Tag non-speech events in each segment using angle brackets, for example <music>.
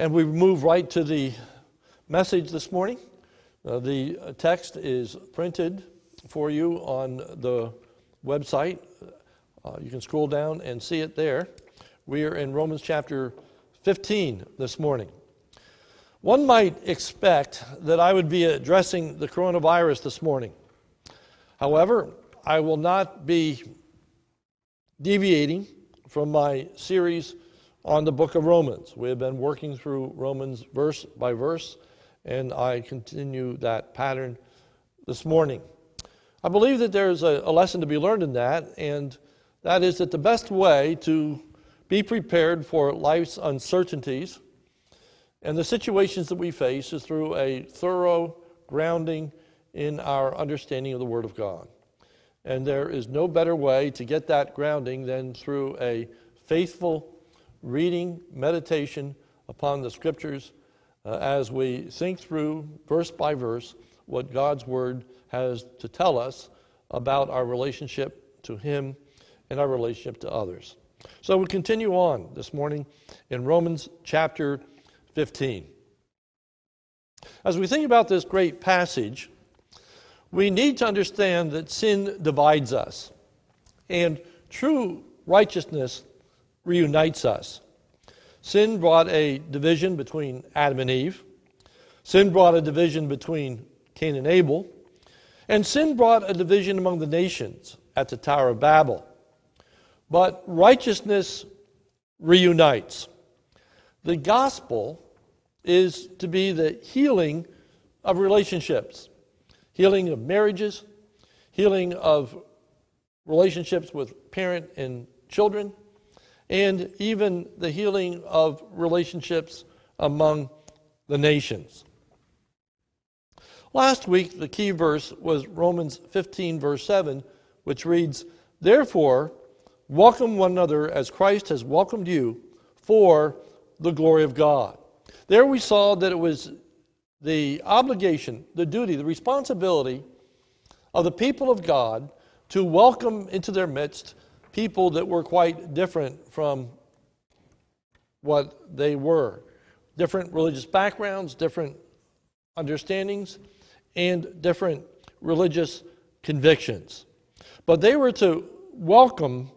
And we move right to the message this morning. Uh, the text is printed for you on the website. Uh, you can scroll down and see it there. We are in Romans chapter 15 this morning. One might expect that I would be addressing the coronavirus this morning. However, I will not be deviating from my series on the book of Romans. We have been working through Romans verse by verse, and I continue that pattern this morning. I believe that there's a, a, lesson to be learned in that, and that is that the best way to be prepared for life's uncertainties and the situations that we face is through a thorough grounding in our understanding of the Word of God. And there is no better way to get that grounding than through a faithful reading, meditation upon the Scriptures uh, as we think through verse by verse what God's Word has to tell us about our relationship to Him and our relationship to others. So we continue on this morning in Romans chapter 15. As we think about this great passage, we need to understand that sin divides us, and true righteousness reunites us. Sin brought a division between Adam and Eve. Sin brought a division between Cain and Abel. And sin brought a division among the nations at the Tower of Babel. But righteousness reunites. The gospel is to be the healing of relationships, healing of marriages, healing of relationships with parent and children, and even the healing of relationships among the nations. Last week, the key verse was Romans 15, verse 7, which reads, Therefore, welcome one another as Christ has welcomed you for the glory of God. There we saw that it was the obligation, the duty, the responsibility of the people of God to welcome into their midst people that were quite different from what they were. Different religious backgrounds, different understandings, and different religious convictions. But they were to welcome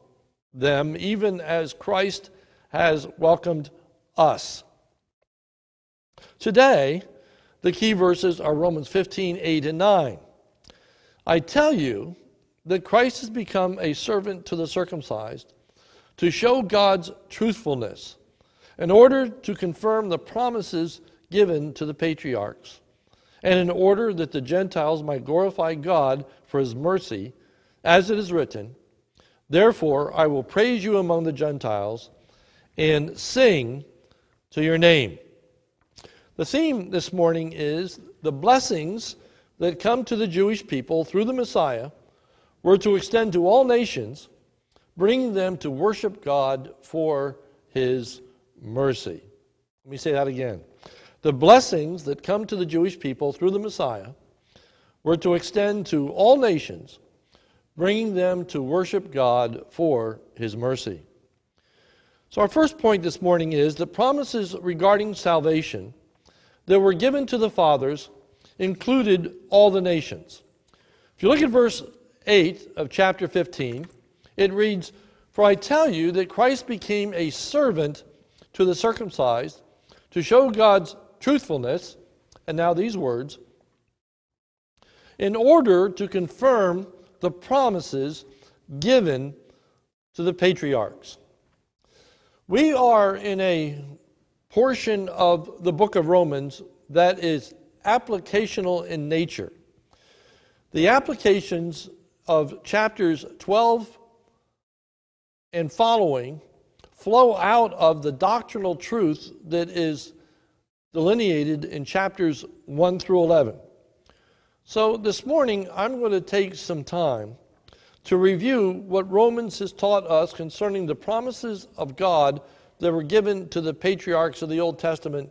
them even as Christ has welcomed us. Today, the key verses are Romans 15, 8, and 9. I tell you, that Christ has become a servant to the circumcised to show God's truthfulness in order to confirm the promises given to the patriarchs, and in order that the Gentiles might glorify God for his mercy, as it is written, Therefore I will praise you among the Gentiles and sing to your name. The theme this morning is the blessings that come to the Jewish people through the Messiah were to extend to all nations, bringing them to worship God for his mercy. Let me say that again. The blessings that come to the Jewish people through the Messiah were to extend to all nations, bringing them to worship God for his mercy. So, our first point this morning is the promises regarding salvation that were given to the fathers included all the nations. If you look at verse 8 of chapter 15, it reads, For I tell you that Christ became a servant to the circumcised to show God's truthfulness, and now these words, in order to confirm the promises given to the patriarchs. We are in a portion of the book of Romans that is applicational in nature. The applications of chapters 12 and following flow out of the doctrinal truth that is delineated in chapters 1 through 11. So this morning, I'm going to take some time to review what Romans has taught us concerning the promises of God that were given to the patriarchs of the Old Testament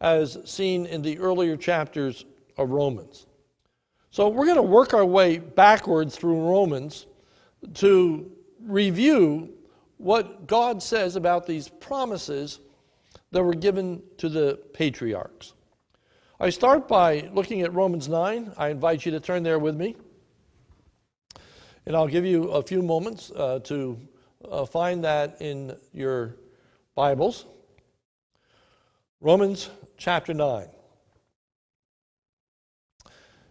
as seen in the earlier chapters of Romans. So we're going to work our way backwards through Romans to review what God says about these promises that were given to the patriarchs. I start by looking at Romans 9. I invite you to turn there with me. And I'll give you a few moments uh, to uh, find that in your Bibles. Romans chapter 9.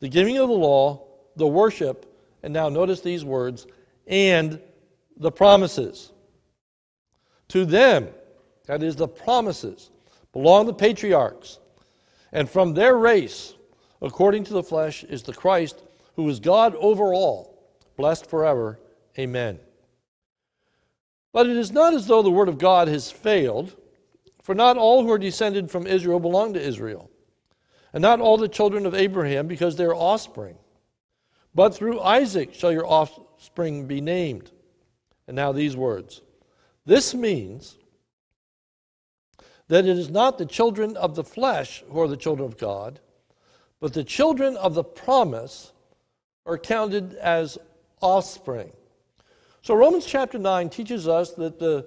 the giving of the law, the worship, and now notice these words, and the promises. To them, that is the promises, belong the patriarchs, and from their race, according to the flesh, is the Christ, who is God over all, blessed forever. Amen. But it is not as though the word of God has failed, for not all who are descended from Israel belong to Israel, and not all the children of Abraham, because they are offspring. But through Isaac shall your offspring be named. And now these words this means that it is not the children of the flesh who are the children of God, but the children of the promise are counted as offspring. So Romans chapter 9 teaches us that the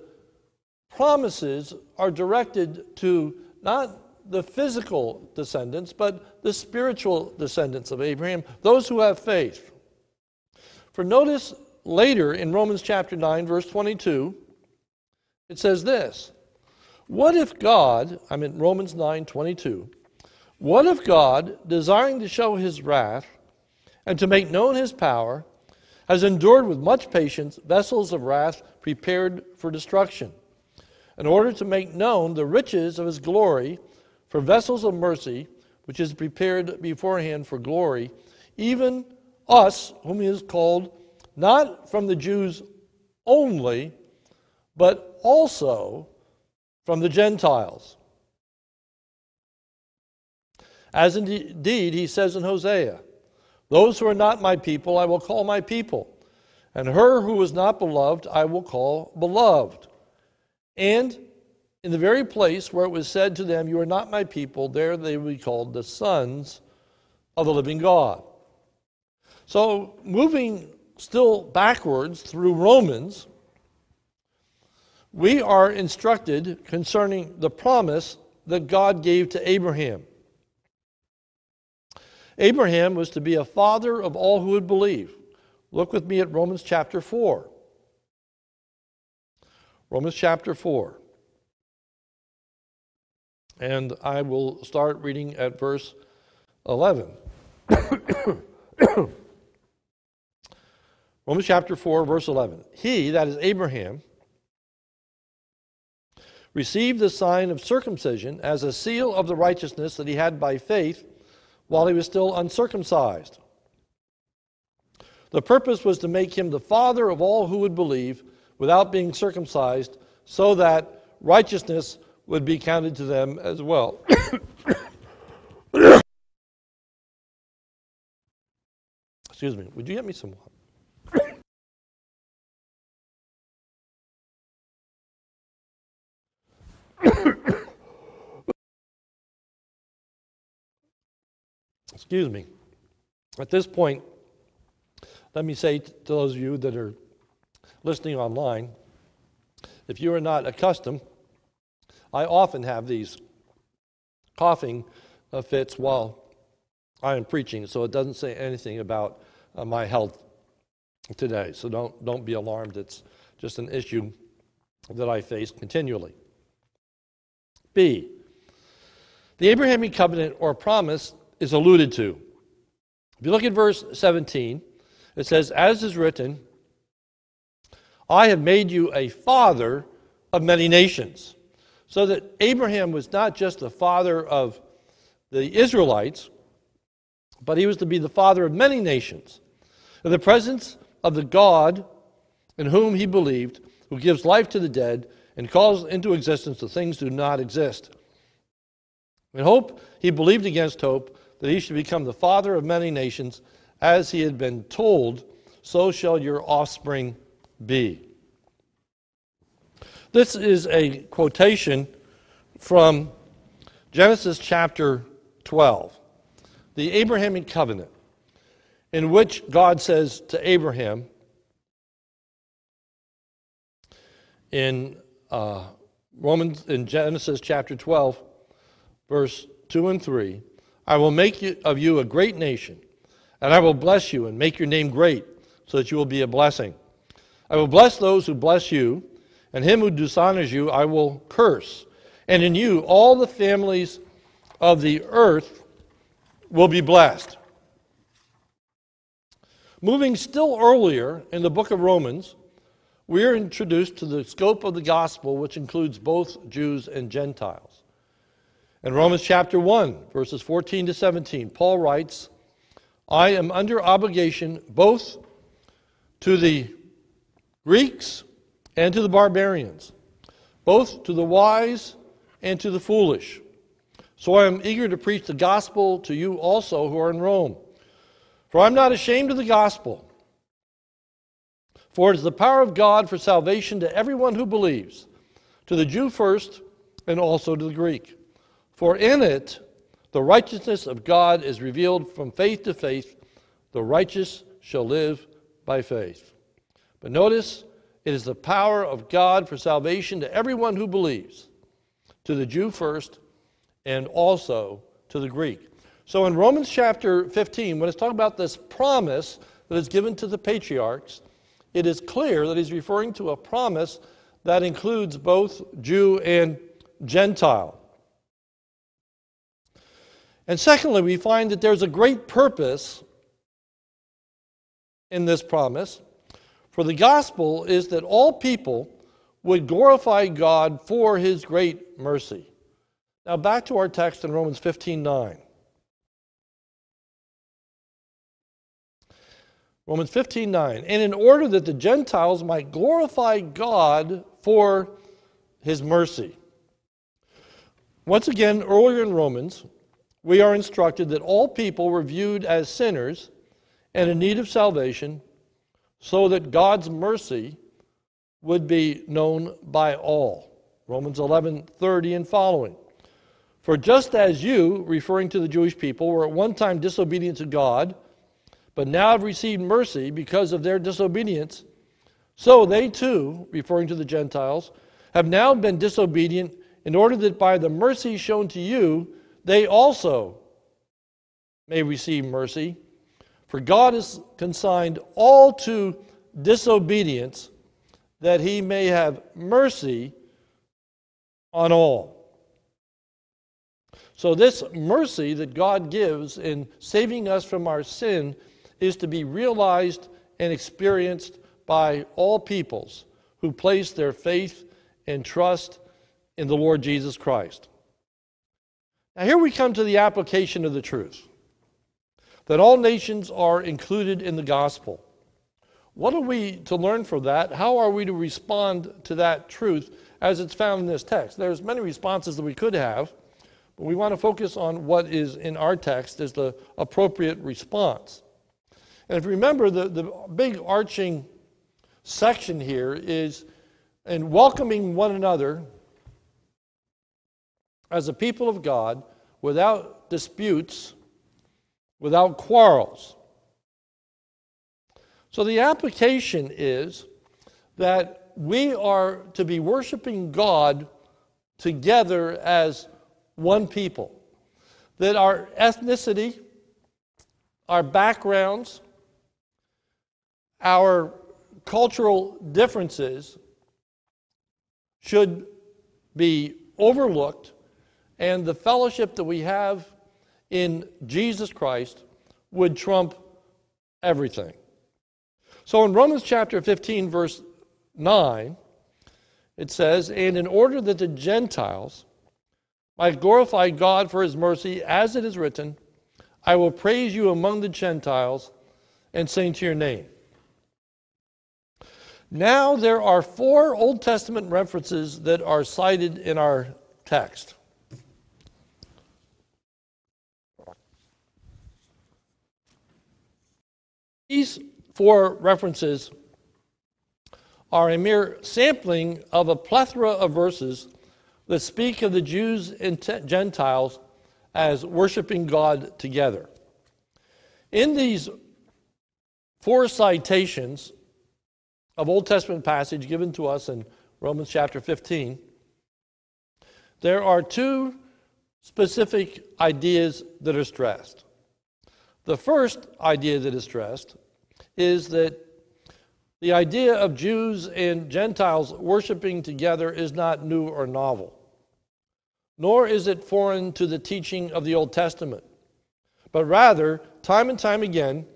promises are directed to not the physical descendants, but the spiritual descendants of Abraham, those who have faith. For notice later in Romans chapter 9, verse 22, it says this What if God, I'm in Romans 9 22, what if God, desiring to show his wrath and to make known his power, has endured with much patience vessels of wrath prepared for destruction, in order to make known the riches of his glory for vessels of mercy, which is prepared beforehand for glory, even us, whom he has called, not from the Jews only, but also from the Gentiles. As indeed he says in Hosea, Those who are not my people I will call my people, and her who is not beloved I will call beloved. And in the very place where it was said to them, You are not my people, there they will be called the sons of the living God. So, moving still backwards through Romans, we are instructed concerning the promise that God gave to Abraham. Abraham was to be a father of all who would believe. Look with me at Romans chapter 4. Romans chapter 4. And I will start reading at verse 11. <coughs> Romans chapter 4, verse 11. He, that is Abraham, received the sign of circumcision as a seal of the righteousness that he had by faith while he was still uncircumcised. The purpose was to make him the father of all who would believe without being circumcised, so that righteousness would be counted to them as well. <coughs> Excuse me, would you get me some water? <coughs> Excuse me. At this point, let me say to those of you that are listening online if you are not accustomed, I often have these coughing fits while I am preaching, so it doesn't say anything about uh, my health today. So don't, don't be alarmed. It's just an issue that I face continually. B. The Abrahamic covenant or promise is alluded to. If you look at verse 17, it says, As is written, I have made you a father of many nations. So that Abraham was not just the father of the Israelites, but he was to be the father of many nations. In the presence of the God in whom he believed, who gives life to the dead and calls into existence the things do not exist. In hope, he believed against hope that he should become the father of many nations, as he had been told, so shall your offspring be. This is a quotation from Genesis chapter 12, the Abrahamic covenant, in which God says to Abraham in uh, Romans in Genesis chapter 12, verse 2 and 3, I will make you, of you a great nation, and I will bless you and make your name great, so that you will be a blessing. I will bless those who bless you, and him who dishonors you I will curse. And in you all the families of the earth will be blessed. Moving still earlier in the book of Romans, we are introduced to the scope of the gospel, which includes both Jews and Gentiles. In Romans chapter 1, verses 14 to 17, Paul writes, I am under obligation both to the Greeks and to the barbarians, both to the wise and to the foolish. So I am eager to preach the gospel to you also who are in Rome. For I'm not ashamed of the gospel. For it is the power of God for salvation to everyone who believes, to the Jew first, and also to the Greek. For in it the righteousness of God is revealed from faith to faith. The righteous shall live by faith. But notice, it is the power of God for salvation to everyone who believes, to the Jew first, and also to the Greek. So in Romans chapter 15, when it's talking about this promise that is given to the patriarchs, it is clear that he's referring to a promise that includes both Jew and Gentile. And secondly, we find that there's a great purpose in this promise. For the gospel is that all people would glorify God for his great mercy. Now back to our text in Romans 15 9. Romans 15 9. And in order that the Gentiles might glorify God for his mercy. Once again, earlier in Romans, we are instructed that all people were viewed as sinners and in need of salvation, so that God's mercy would be known by all. Romans 11 30 and following. For just as you, referring to the Jewish people, were at one time disobedient to God, but now have received mercy because of their disobedience. So they too, referring to the Gentiles, have now been disobedient in order that by the mercy shown to you, they also may receive mercy. For God has consigned all to disobedience that he may have mercy on all. So, this mercy that God gives in saving us from our sin is to be realized and experienced by all peoples who place their faith and trust in the Lord Jesus Christ. Now, here we come to the application of the truth that all nations are included in the gospel. What are we to learn from that? How are we to respond to that truth as it's found in this text? There's many responses that we could have, but we want to focus on what is in our text as the appropriate response. And if you remember, the, the big arching section here is in welcoming one another as a people of God without disputes, without quarrels. So the application is that we are to be worshiping God together as one people. That our ethnicity, our backgrounds, our cultural differences should be overlooked, and the fellowship that we have in Jesus Christ would trump everything. So in Romans chapter 15, verse 9, it says, And in order that the Gentiles might glorify God for his mercy, as it is written, I will praise you among the Gentiles and sing to your name. Now, there are four Old Testament references that are cited in our text. These four references are a mere sampling of a plethora of verses that speak of the Jews and Gentiles as worshiping God together. In these four citations of Old Testament passage given to us in Romans chapter 15, there are two specific ideas that are stressed. The first idea that is stressed is that the idea of Jews and Gentiles worshiping together is not new or novel, nor is it foreign to the teaching of the Old Testament, but rather, time and time again,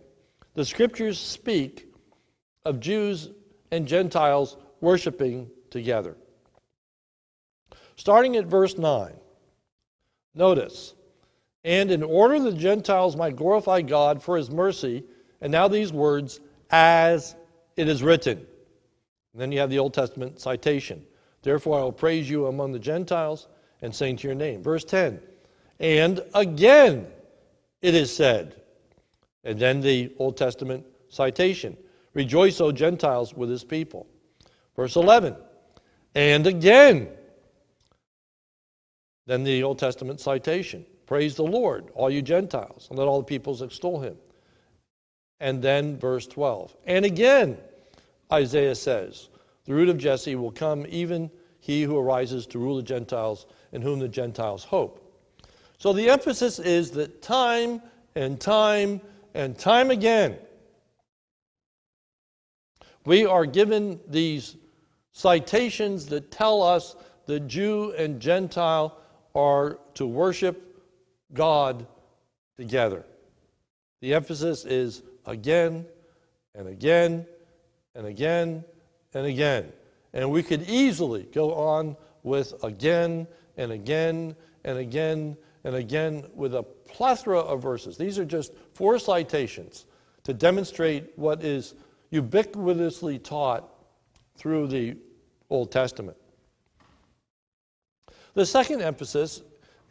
the scriptures speak of Jews and Gentiles worshiping together. Starting at verse 9, notice, and in order the Gentiles might glorify God for his mercy, and now these words, as it is written. And then you have the Old Testament citation. Therefore, I will praise you among the Gentiles and sing to your name. Verse 10. And again it is said. And then the Old Testament citation. Rejoice, O Gentiles, with his people. Verse 11. And again. Then the Old Testament citation. Praise the Lord, all you Gentiles, and let all the peoples extol him. And then verse 12. And again, Isaiah says, The root of Jesse will come, even he who arises to rule the Gentiles, in whom the Gentiles hope. So the emphasis is that time and time and time again, we are given these citations that tell us that Jew and Gentile are to worship God together. The emphasis is again and again and again and again. And we could easily go on with again and again and again and again with a plethora of verses. These are just four citations to demonstrate what is ubiquitously taught through the Old Testament. The second emphasis,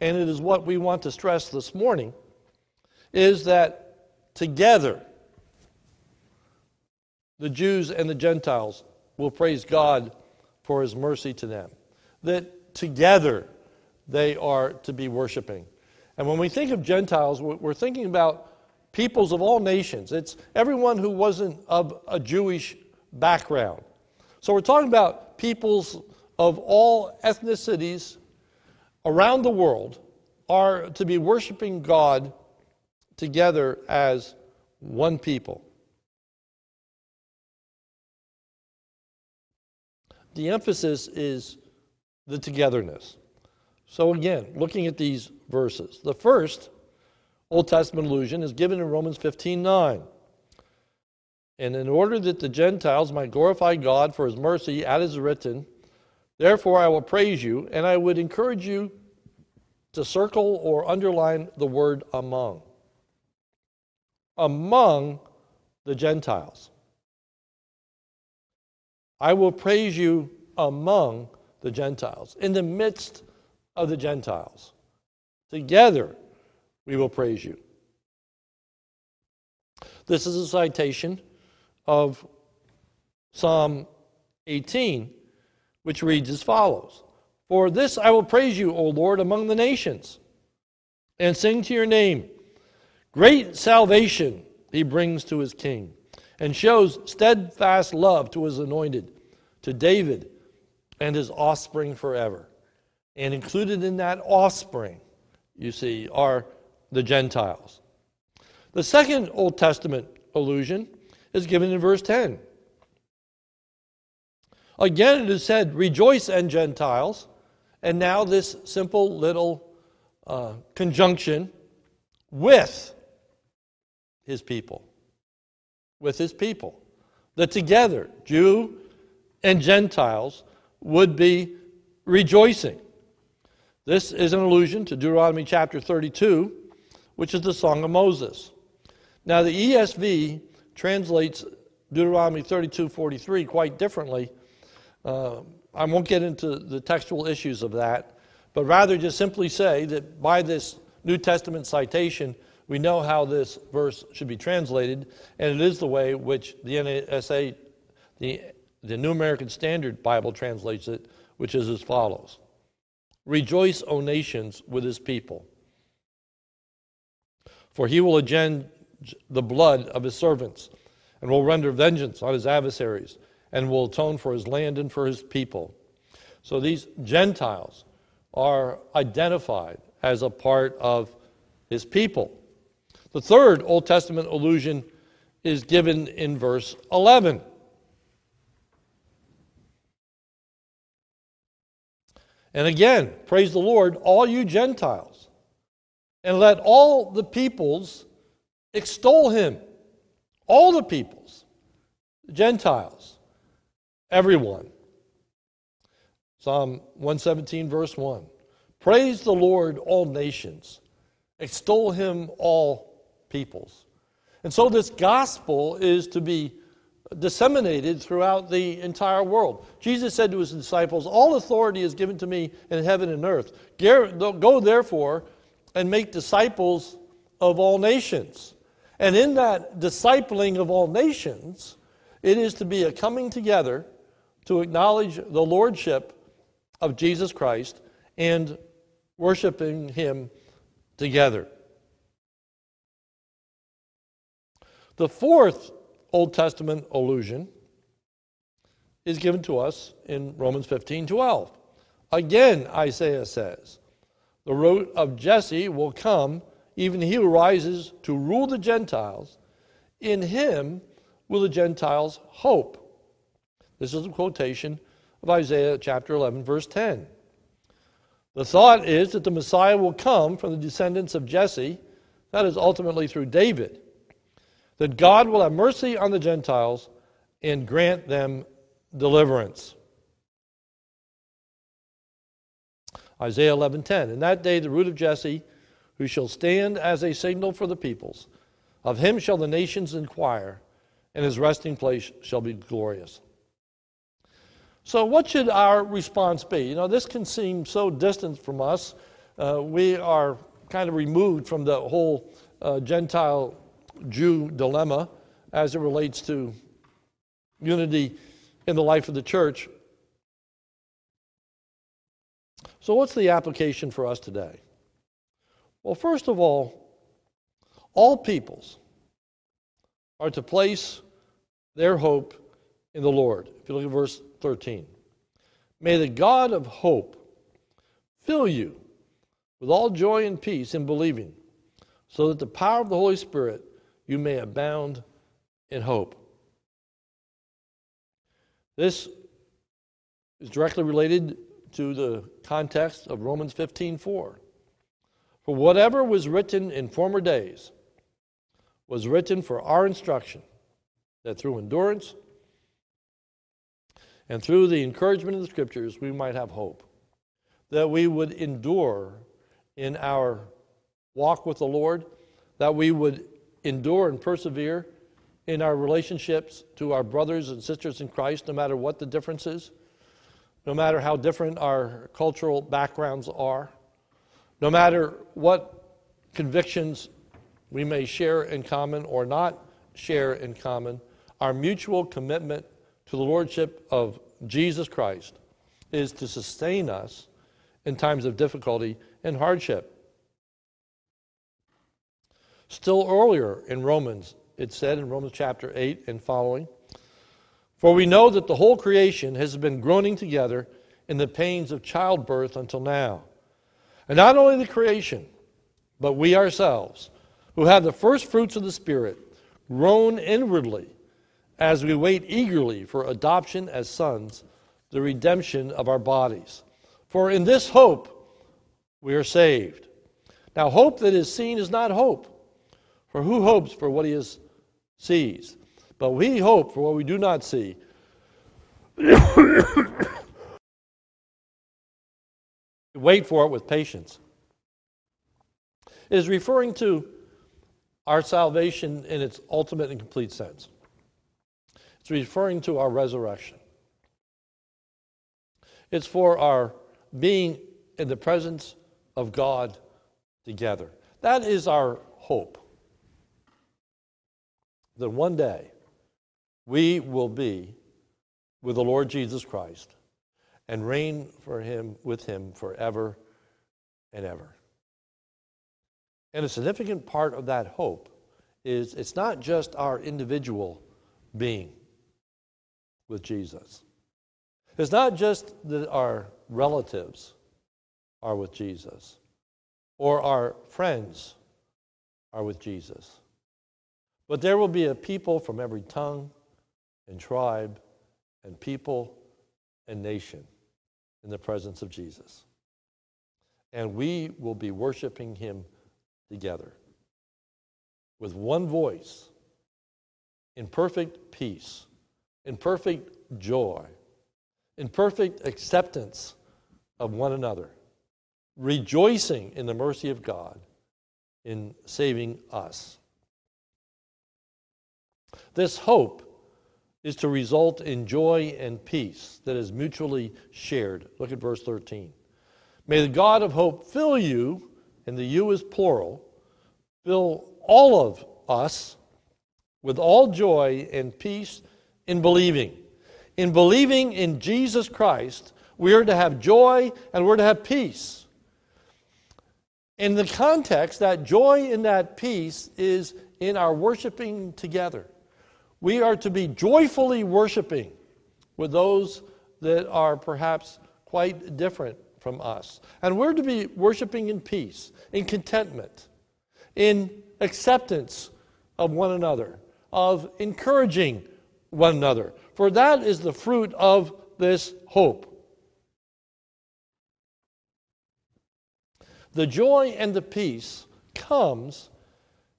and it is what we want to stress this morning, is that together the Jews and the Gentiles will praise God for his mercy to them. That together they are to be worshiping. And when we think of Gentiles, we're thinking about peoples of all nations. It's everyone who wasn't of a Jewish background. So we're talking about peoples of all ethnicities around the world are to be worshiping God together as one people. the emphasis is the togetherness. So, again, looking at these verses, the first Old Testament allusion is given in Romans 15 9. And in order that the Gentiles might glorify God for his mercy, as is written, Therefore I will praise you, and I would encourage you to circle or underline the word among. Among the Gentiles. I will praise you among the Gentiles, in the midst of the Gentiles. Together we will praise you. This is a citation of Psalm 18, which reads as follows For this I will praise you, O Lord, among the nations, and sing to your name. Great salvation he brings to his king and shows steadfast love to his anointed, to David and his offspring forever. And included in that offspring, you see, are the Gentiles. The second Old Testament allusion is given in verse 10. Again, it is said, Rejoice, and Gentiles. And now, this simple little uh, conjunction with his people with his people. That together, Jew and Gentiles would be rejoicing. This is an allusion to Deuteronomy chapter 32, which is the Song of Moses. Now, the ESV translates Deuteronomy 32 43 quite differently. Uh, I won't get into the textual issues of that, but rather just simply say that by this New Testament citation, We know how this verse should be translated, and it is the way which the NASB, the, the New American Standard Bible translates it, which is as follows Rejoice, O nations, with his people. For he will avenge the blood of his servants, and will render vengeance on his adversaries, and will atone for his land and for his people. So these Gentiles are identified as a part of his people. The third Old Testament allusion is given in verse 11. And again, praise the Lord, all you Gentiles, and let all the peoples extol him. All the peoples, Gentiles, everyone. Psalm 117, verse 1. Praise the Lord, all nations. Extol him, all peoples. And so this gospel is to be disseminated throughout the entire world. Jesus said to his disciples, All authority is given to me in heaven and earth. Go therefore and make disciples of all nations. And in that discipling of all nations, it is to be a coming together to acknowledge the lordship of Jesus Christ and worshiping him together. The fourth Old Testament allusion is given to us in Romans 15 12. Again, Isaiah says, The root of Jesse will come, even he who rises to rule the Gentiles. In him will the Gentiles hope. This is a quotation of Isaiah chapter 11, verse 10. The thought is that the Messiah will come from the descendants of Jesse, that is ultimately through David that God will have mercy on the Gentiles and grant them deliverance. Isaiah 11:10 In that day the root of Jesse who shall stand as a signal for the peoples of him shall the nations inquire and his resting place shall be glorious. So what should our response be? You know this can seem so distant from us. Uh, we are kind of removed from the whole uh, Gentile Jew dilemma as it relates to unity in the life of the church. So, what's the application for us today? Well, first of all, all peoples are to place their hope in the Lord. If you look at verse 13, may the God of hope fill you with all joy and peace in believing, so that the power of the Holy Spirit you may abound in hope. This is directly related to the context of Romans 15:4. For whatever was written in former days was written for our instruction, that through endurance and through the encouragement of the scriptures we might have hope, that we would endure in our walk with the Lord, that we would endure and persevere in our relationships to our brothers and sisters in Christ, no matter what the difference is, no matter how different our cultural backgrounds are, no matter what convictions we may share in common or not share in common, our mutual commitment to the Lordship of Jesus Christ is to sustain us in times of difficulty and hardship. Still earlier in Romans, it said in Romans chapter 8 and following, For we know that the whole creation has been groaning together in the pains of childbirth until now. And not only the creation, but we ourselves, who have the first fruits of the Spirit, groan inwardly as we wait eagerly for adoption as sons, the redemption of our bodies. For in this hope we are saved. Now, hope that is seen is not hope. For who hopes for what he is, sees? But we hope for what we do not see. <coughs> Wait for it with patience. It is referring to our salvation in its ultimate and complete sense. It's referring to our resurrection. It's for our being in the presence of God together. That is our hope. that one day we will be with the Lord Jesus Christ and reign for him with him forever and ever. And a significant part of that hope is it's not just our individual being with Jesus. It's not just that our relatives are with Jesus or our friends are with Jesus, but there will be a people from every tongue and tribe and people and nation in the presence of Jesus. And we will be worshiping him together with one voice in perfect peace, in perfect joy, in perfect acceptance of one another, rejoicing in the mercy of God in saving us. This hope is to result in joy and peace that is mutually shared. Look at verse 13. May the God of hope fill you, and the you is plural, fill all of us with all joy and peace in believing. In believing in Jesus Christ, we are to have joy and we're to have peace. In the context, that joy and that peace is in our worshiping together. We are to be joyfully worshiping with those that are perhaps quite different from us. And we're to be worshiping in peace, in contentment, in acceptance of one another, of encouraging one another. For that is the fruit of this hope. The joy and the peace comes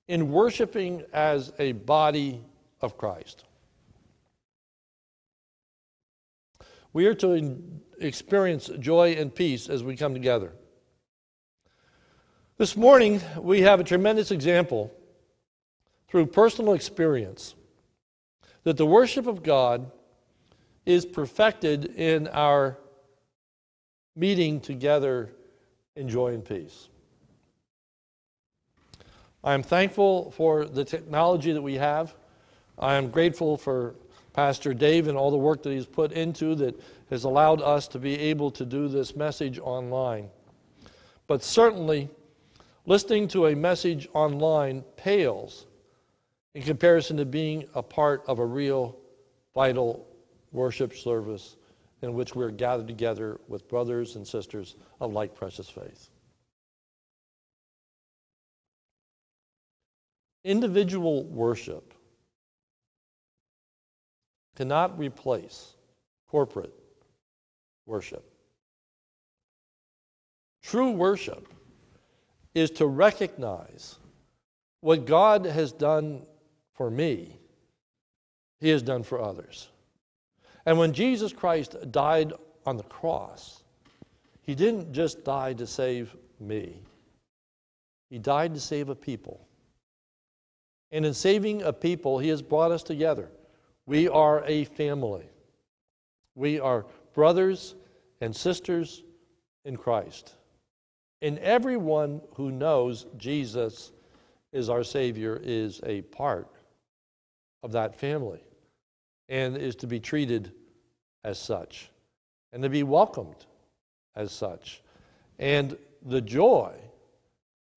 in worshiping as a body of Christ. We are to experience joy and peace as we come together. This morning, we have a tremendous example through personal experience that the worship of God is perfected in our meeting together in joy and peace. I am thankful for the technology that we have. I am grateful for Pastor Dave and all the work that he's put into that has allowed us to be able to do this message online. But certainly, listening to a message online pales in comparison to being a part of a real, vital worship service in which we're gathered together with brothers and sisters of like precious faith. Individual worship cannot replace corporate worship. True worship is to recognize what God has done for me, He has done for others. And when Jesus Christ died on the cross, He didn't just die to save me, He died to save a people. And in saving a people, He has brought us together. We are a family. We are brothers and sisters in Christ. And everyone who knows Jesus is our Savior is a part of that family and is to be treated as such and to be welcomed as such. And the joy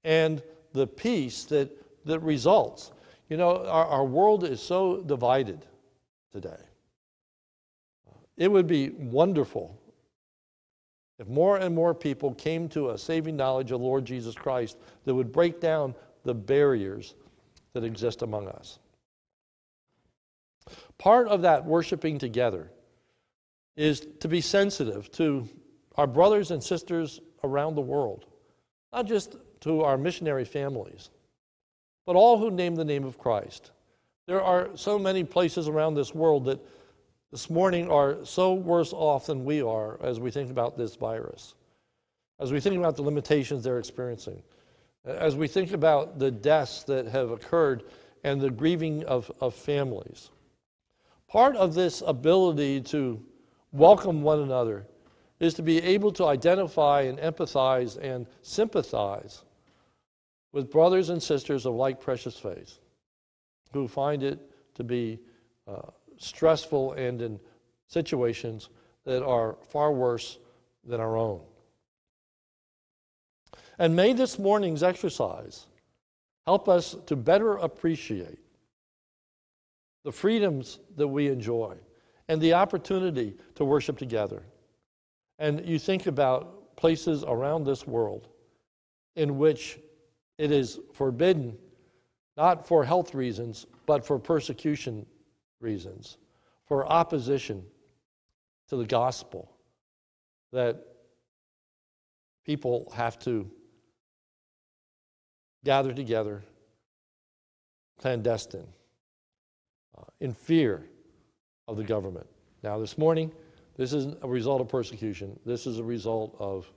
and the peace that, that results. You know, our, our world is so divided today. It would be wonderful if more and more people came to a saving knowledge of Lord Jesus Christ that would break down the barriers that exist among us. Part of that worshiping together is to be sensitive to our brothers and sisters around the world, not just to our missionary families, but all who name the name of Christ. There are so many places around this world that this morning are so worse off than we are as we think about this virus, as we think about the limitations they're experiencing, as we think about the deaths that have occurred and the grieving of, of families. Part of this ability to welcome one another is to be able to identify and empathize and sympathize with brothers and sisters of like precious faith. who find it to be uh, stressful and in situations that are far worse than our own. And may this morning's exercise help us to better appreciate the freedoms that we enjoy and the opportunity to worship together. And you think about places around this world in which it is forbidden, not for health reasons, but for persecution reasons, for opposition to the gospel, that people have to gather together clandestine, Uh, in fear of the government. Now, this morning, this isn't a result of persecution. This is a result of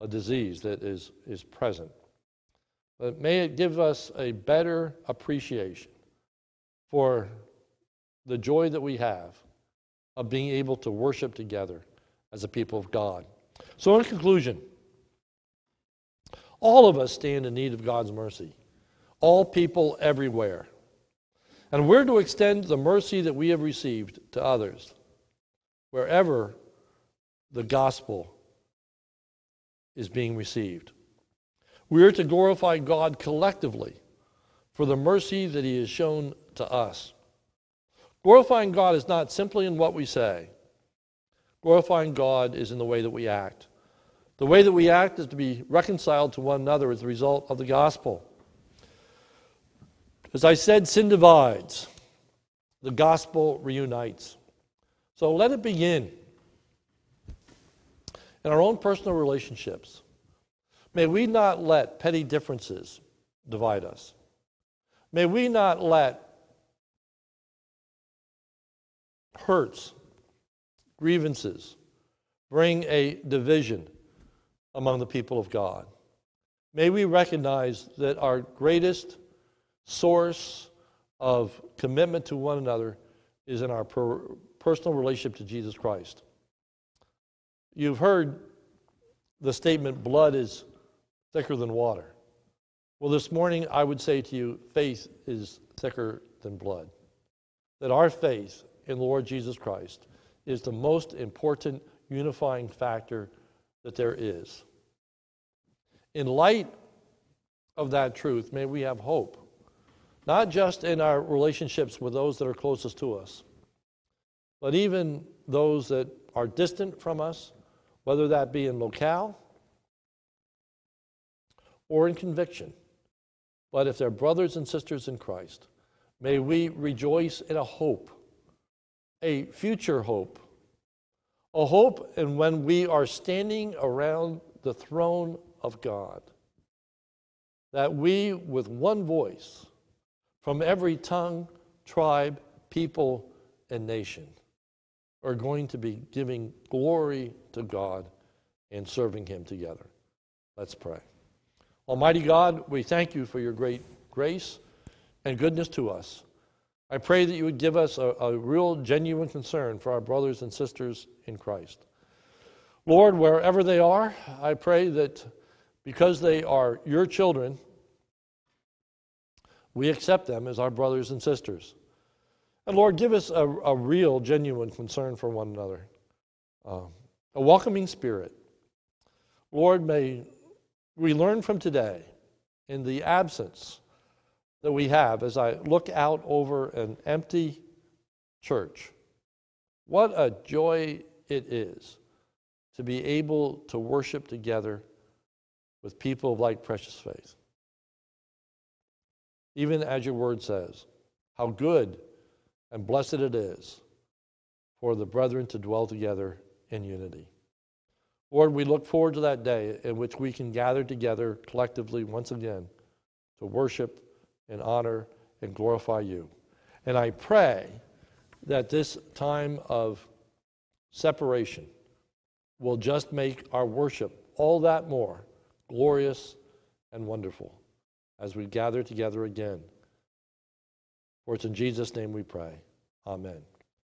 a disease that is, is present. But may it give us a better appreciation for the joy that we have of being able to worship together as a people of God. So, in conclusion, all of us stand in need of God's mercy, all people everywhere. And we're to extend the mercy that we have received to others wherever the gospel is being received. We are to glorify God collectively for the mercy that He has shown to us. Glorifying God is not simply in what we say, glorifying God is in the way that we act. The way that we act is to be reconciled to one another as a result of the gospel. As I said, sin divides, the gospel reunites. So let it begin in our own personal relationships. May we not let petty differences divide us. May we not let hurts, grievances bring a division among the people of God. May we recognize that our greatest source of commitment to one another is in our per- personal relationship to Jesus Christ. You've heard the statement, blood is thicker than water. Well, this morning I would say to you, faith is thicker than blood. That our faith in Lord Jesus Christ is the most important unifying factor that there is. In light of that truth, may we have hope, not just in our relationships with those that are closest to us, but even those that are distant from us, whether that be in locale or in conviction. But if they're brothers and sisters in Christ, may we rejoice in a hope, a future hope, a hope and when we are standing around the throne of God, that we, with one voice, from every tongue, tribe, people, and nation, are going to be giving glory to God and serving Him together. Let's pray. Almighty God, we thank you for your great grace and goodness to us. I pray that you would give us a, a, real, genuine concern for our brothers and sisters in Christ. Lord, wherever they are, I pray that because they are your children, we accept them as our brothers and sisters. And Lord, give us a, a real, genuine concern for one another, uh, a welcoming spirit. Lord, may we learn from today in the absence that we have as I look out over an empty church. What a joy it is to be able to worship together with people of like precious faith. Even as your word says, how good and blessed it is for the brethren to dwell together in unity. Lord, we look forward to that day in which we can gather together collectively once again to worship and honor and glorify you. And I pray that this time of separation will just make our worship all that more glorious and wonderful as we gather together again. For it's in Jesus' name we pray. Amen.